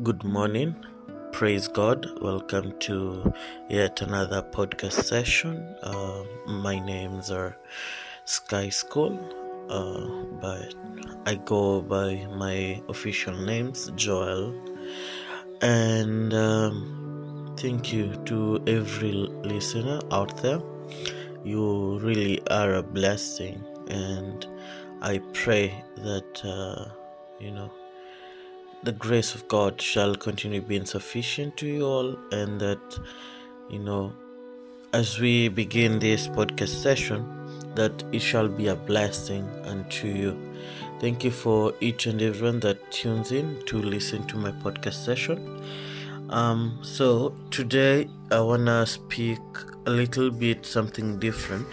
Good morning. Praise God. Welcome to yet another podcast session. Uh, my names are Sky School, uh, but I go by my official names, Joel. And um, thank you to every listener out there. You really are a blessing, and I pray that uh, you know the grace of God shall continue being sufficient to you all, and that you know, as we begin this podcast session, that it shall be a blessing unto you. Thank you for each and everyone that tunes in to listen to my podcast session. Um, so today I wanna speak a little bit something different,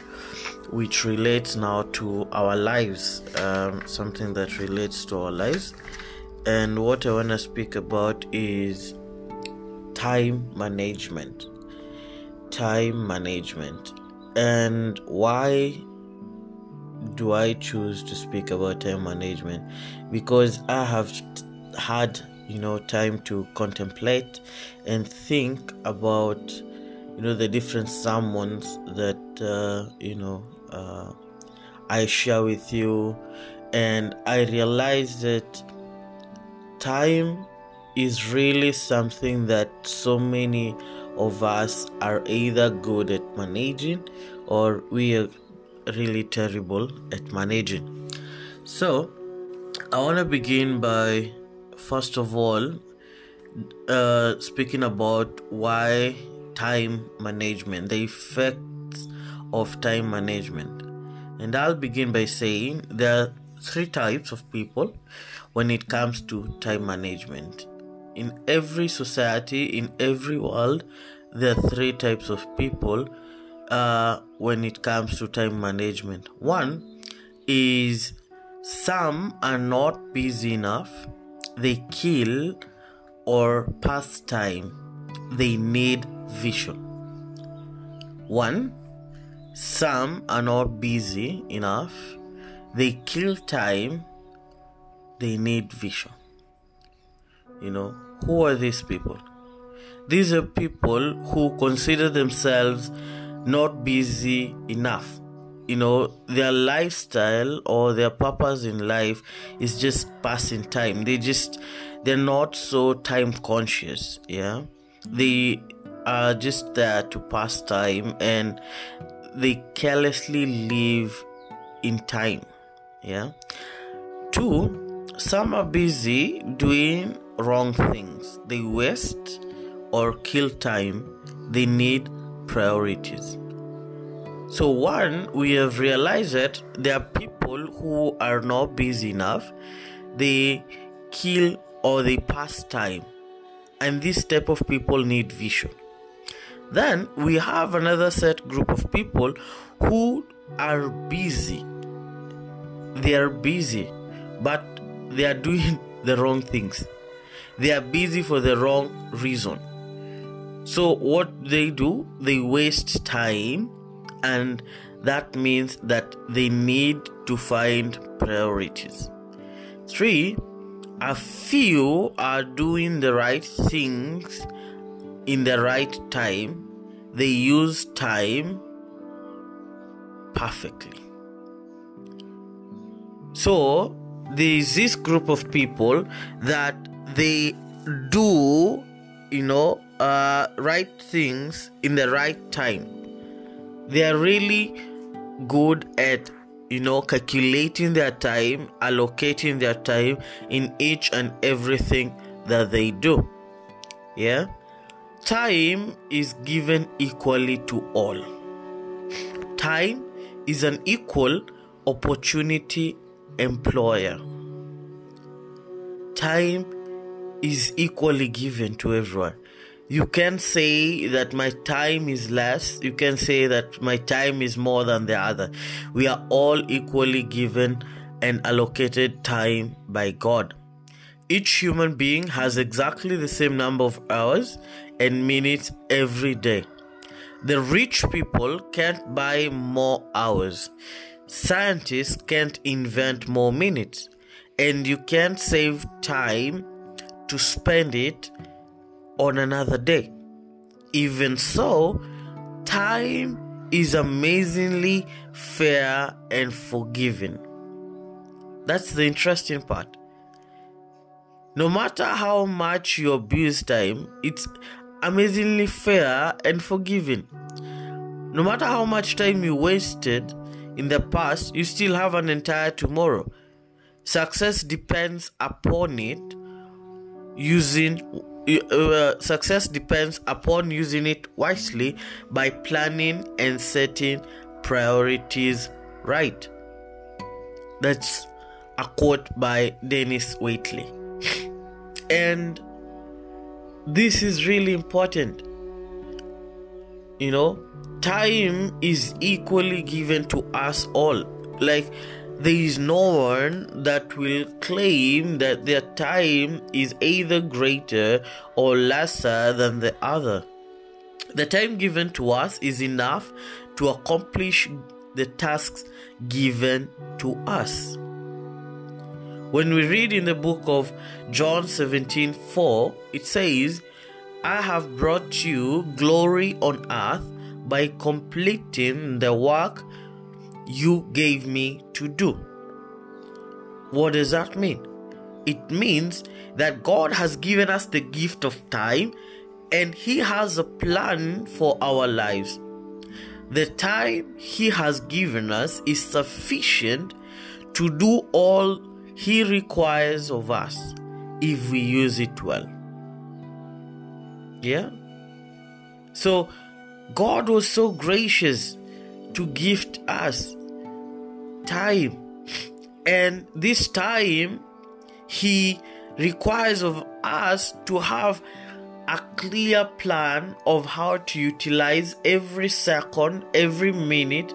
which relates now to our lives. Um, something that relates to our lives and what I want to speak about is time management. Time management. And why do I choose to speak about time management? Because I have had, you know, time to contemplate and think about, you know, the different sermons that, uh, you know, uh, I share with you. And I realized that time is really something that so many of us are either good at managing or we are really terrible at managing. So, I want to begin by first of all uh, speaking about why time management, the effects of time management. And I'll begin by saying there are three types of people when it comes to time management. In every society, in every world, there are three types of people uh, when it comes to time management. One is some are not busy enough, they kill or pass time, they need vision. One, some are not busy enough, they kill time, they need vision. You know, who are these people? These are people who consider themselves not busy enough. You know, their lifestyle or their purpose in life is just passing time. They just, they're not so time conscious. Yeah. They are just there to pass time and they carelessly live in time. Yeah. Two, some are busy doing wrong things. They waste or kill time. They need priorities. So, one, we have realized that there are people who are not busy enough. They kill or they pass time. And this type of people need vision. Then we have another set group of people who are busy. They are busy, but they are doing the wrong things. They are busy for the wrong reason. So, what they do, they waste time, and that means that they need to find priorities. Three, a few are doing the right things in the right time, they use time perfectly. So, there is this group of people that they do you know uh, right things in the right time. They are really good at you know calculating their time allocating their time in each and everything that they do. Yeah? Time is given equally to all. Time is an equal opportunity employer. Time is equally given to everyone. You can say that my time is less, you can say that my time is more than the other. We are all equally given and allocated time by God. Each human being has exactly the same number of hours and minutes every day. The rich people can't buy more hours. Scientists can't invent more minutes, and you can't save time to spend it on another day. Even so, time is amazingly fair and forgiving. That's the interesting part. No matter how much you abuse time, it's amazingly fair and forgiving. No matter how much time you wasted in the past, you still have an entire tomorrow. Success depends upon it using uh, success depends upon using it wisely by planning and setting priorities right. That's a quote by Dennis Waitley. And this is really important. You know, time is equally given to us all. Like, there is no one that will claim that their time is either greater or lesser than the other. The time given to us is enough to accomplish the tasks given to us. When we read in the book of John 17 4, it says, I have brought you glory on earth by completing the work you gave me to do. What does that mean? It means that God has given us the gift of time and He has a plan for our lives. The time He has given us is sufficient to do all He requires of us if we use it well. Yeah? So, God was so gracious to gift us time. And this time, He requires of us to have a clear plan of how to utilize every second, every minute,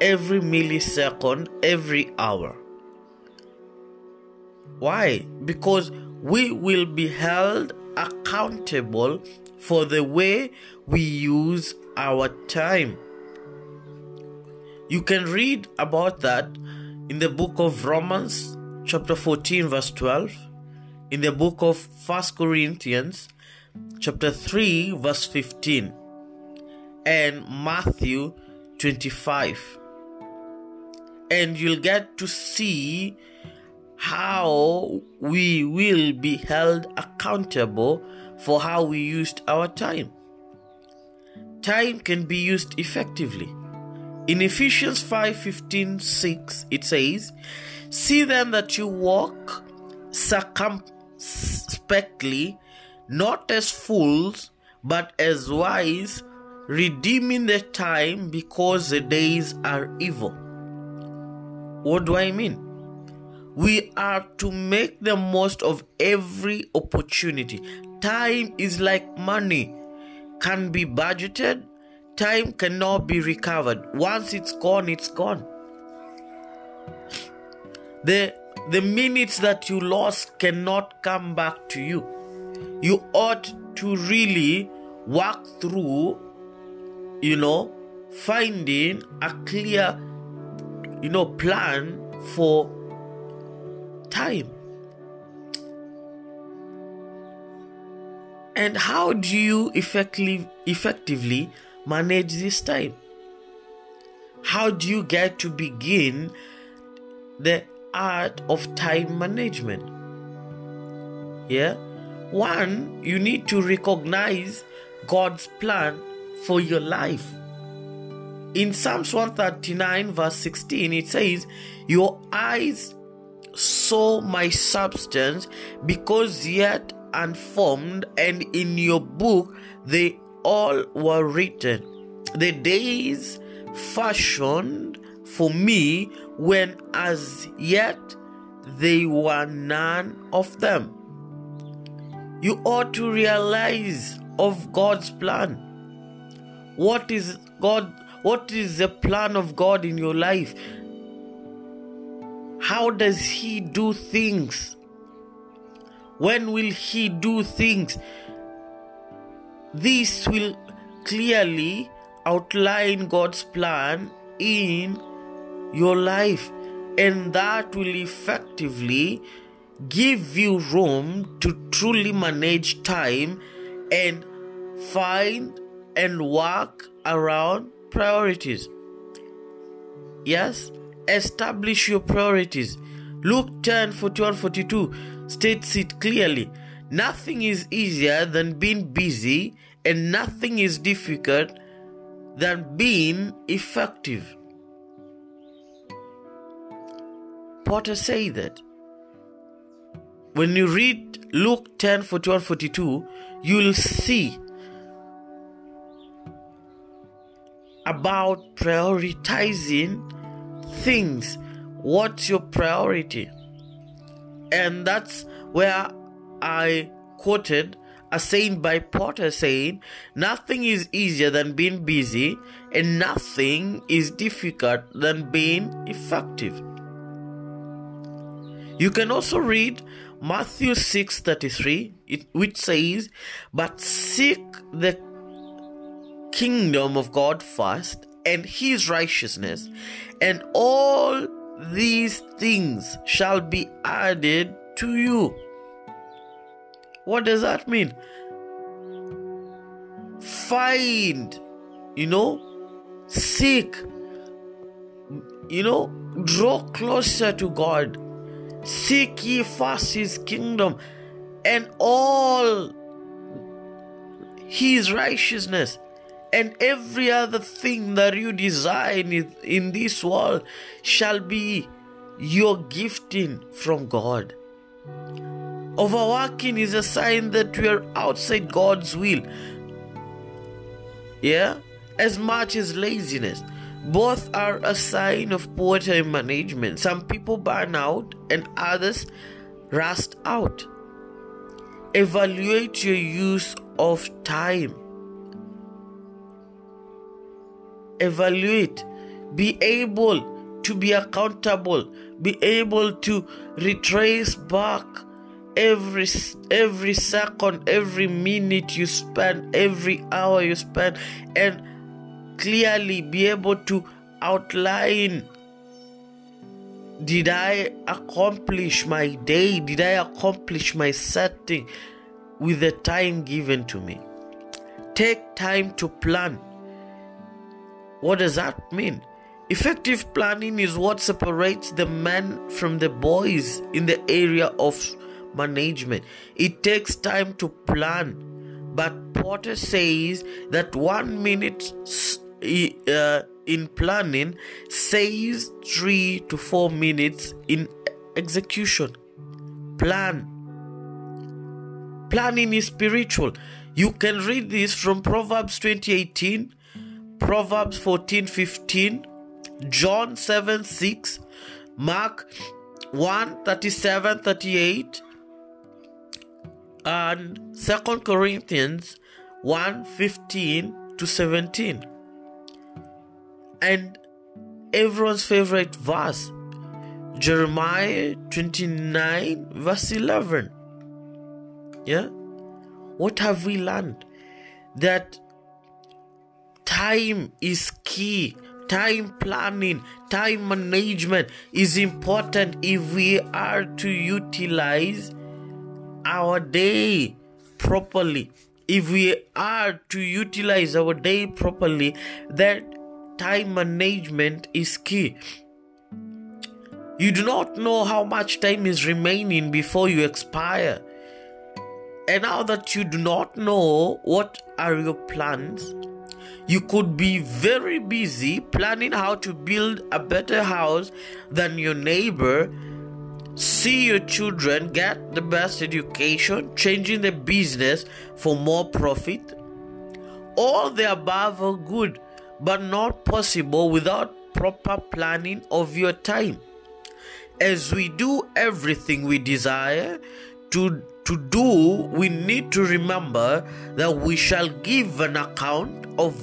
every millisecond, every hour. Why? Because we will be held accountable for the way we use our time. You can read about that in the book of Romans, chapter 14, verse 12, in the book of First Corinthians, chapter 3, verse 15, and Matthew 25. And you'll get to see how we will be held accountable for how we used our time. Time can be used effectively in Ephesians 5:15 6 it says, "See then that you walk circumspectly, not as fools, but as wise, redeeming the time because the days are evil." What do I mean? We are to make the most of every opportunity. Time is like money, can be budgeted, Time cannot be recovered. Once it's gone, it's gone. The, the minutes that you lost cannot come back to you. You ought to really work through, you know, finding a clear, you know, plan for time. And how do you effectively effectively manage this time? How do you get to begin the art of time management? Yeah. One, you need to recognize God's plan for your life. In Psalms 139, verse 16, it says, Your eyes saw my substance because yet unformed, and in your book they all were written. The days fashioned for me when as yet they were none of them. You ought to realize of God's plan. What is God what is the plan of God in your life? How does he do things? When will he do things? This will clearly outline God's plan in your life, and that will effectively give you room to truly manage time and find and work around priorities. Yes, establish your priorities. Luke 10 41 42 states it clearly. Nothing is easier than being busy, and nothing is difficult than being effective. Potter say that. When you read Luke 10 41 42, you'll see about prioritizing things. What's your priority? And that's where I quoted a saying by Potter saying, Nothing is easier than being busy, and nothing is difficult than being effective. You can also read Matthew 6:33 which says but seek the kingdom of God first and his righteousness and all these things shall be added to you. What does that mean? Find, you know, seek, you know, draw closer to God Seek ye first his kingdom and all his righteousness and every other thing that you desire in this world shall be your gifting from God. Overworking is a sign that we are outside God's will. Yeah? As much as laziness. Both are a sign of poor time management. Some people burn out and others rust out. Evaluate your use of time. Evaluate. Be able to be accountable. Be able to retrace back every every second every minute you spend every hour you spend and clearly be able to outline did I accomplish my day? Did I accomplish my setting with the time given to me? Take time to plan. What does that mean? Effective planning is what separates the men from the boys in the area of management. It takes time to plan, but Potter says that one minute uh, in planning saves three to four minutes in execution. Plan. Planning is spiritual. You can read this from Proverbs 2018, Proverbs 14 15, John 7 6, Mark 1 37 38, and 2 Corinthians 1 15 to 17 and everyone's favorite verse Jeremiah 29, verse 11. Yeah? What have we learned? That time is key. Time planning, time management is important if we are to utilize our day properly. If we are to utilize our day properly, that time management is key. You do not know how much time is remaining before you expire. And now that you do not know what are your plans, you could be very busy planning how to build a better house than your neighbor, see your children get the best education, changing the business for more profit. All the above are good but not possible without proper planning of your time. As we do everything we desire to, to do, we need to remember that we shall give an account of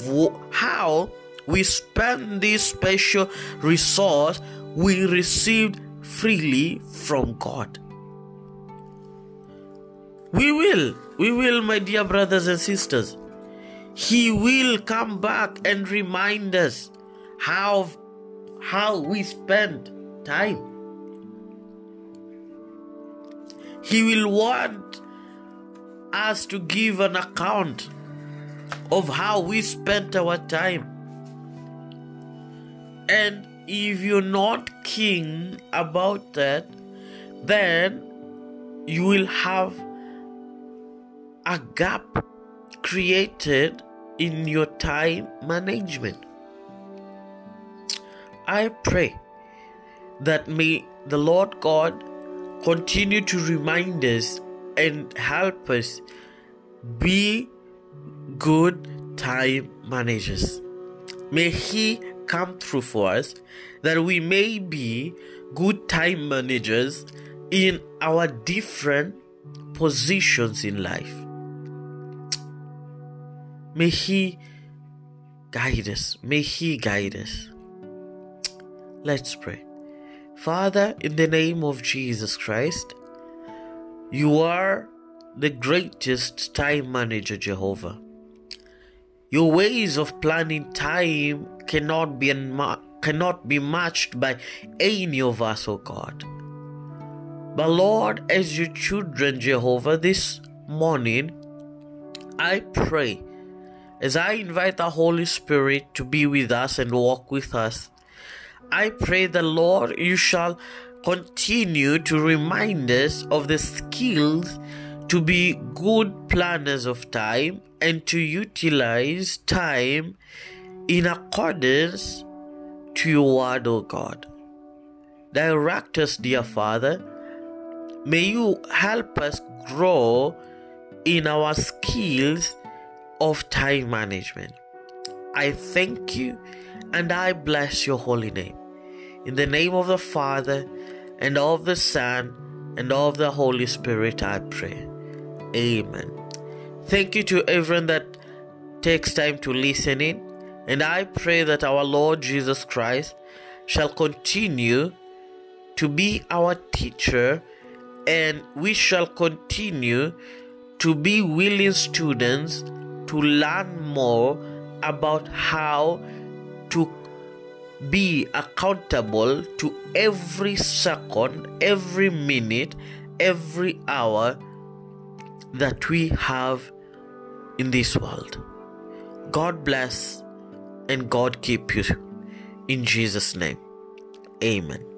how we spend this special resource we received freely from God. We will, we will, my dear brothers and sisters. He will come back and remind us how, how we spend time. He will want us to give an account of how we spent our time. And if you're not keen about that, then you will have a gap created in your time management. I pray that may the Lord God continue to remind us and help us be good time managers. May He come through for us that we may be good time managers in our different positions in life. May He guide us. May He guide us. Let's pray. Father, in the name of Jesus Christ, you are the greatest time manager, Jehovah. Your ways of planning time cannot be unma- cannot be matched by any of us, O oh God. But Lord, as your children, Jehovah, this morning, I pray as I invite the Holy Spirit to be with us and walk with us I pray the Lord you shall continue to remind us of the skills to be good planners of time and to utilize time in accordance to your word, O God. Direct us, dear Father. May you help us grow in our skills of time management. I thank you and I bless your holy name. In the name of the Father, and of the Son, and of the Holy Spirit, I pray. Amen. Thank you to everyone that takes time to listen in, and I pray that our Lord Jesus Christ shall continue to be our teacher, and we shall continue to be willing students to learn more about how to be accountable to every second, every minute, every hour that we have in this world. God bless and God keep you. In Jesus' name, amen.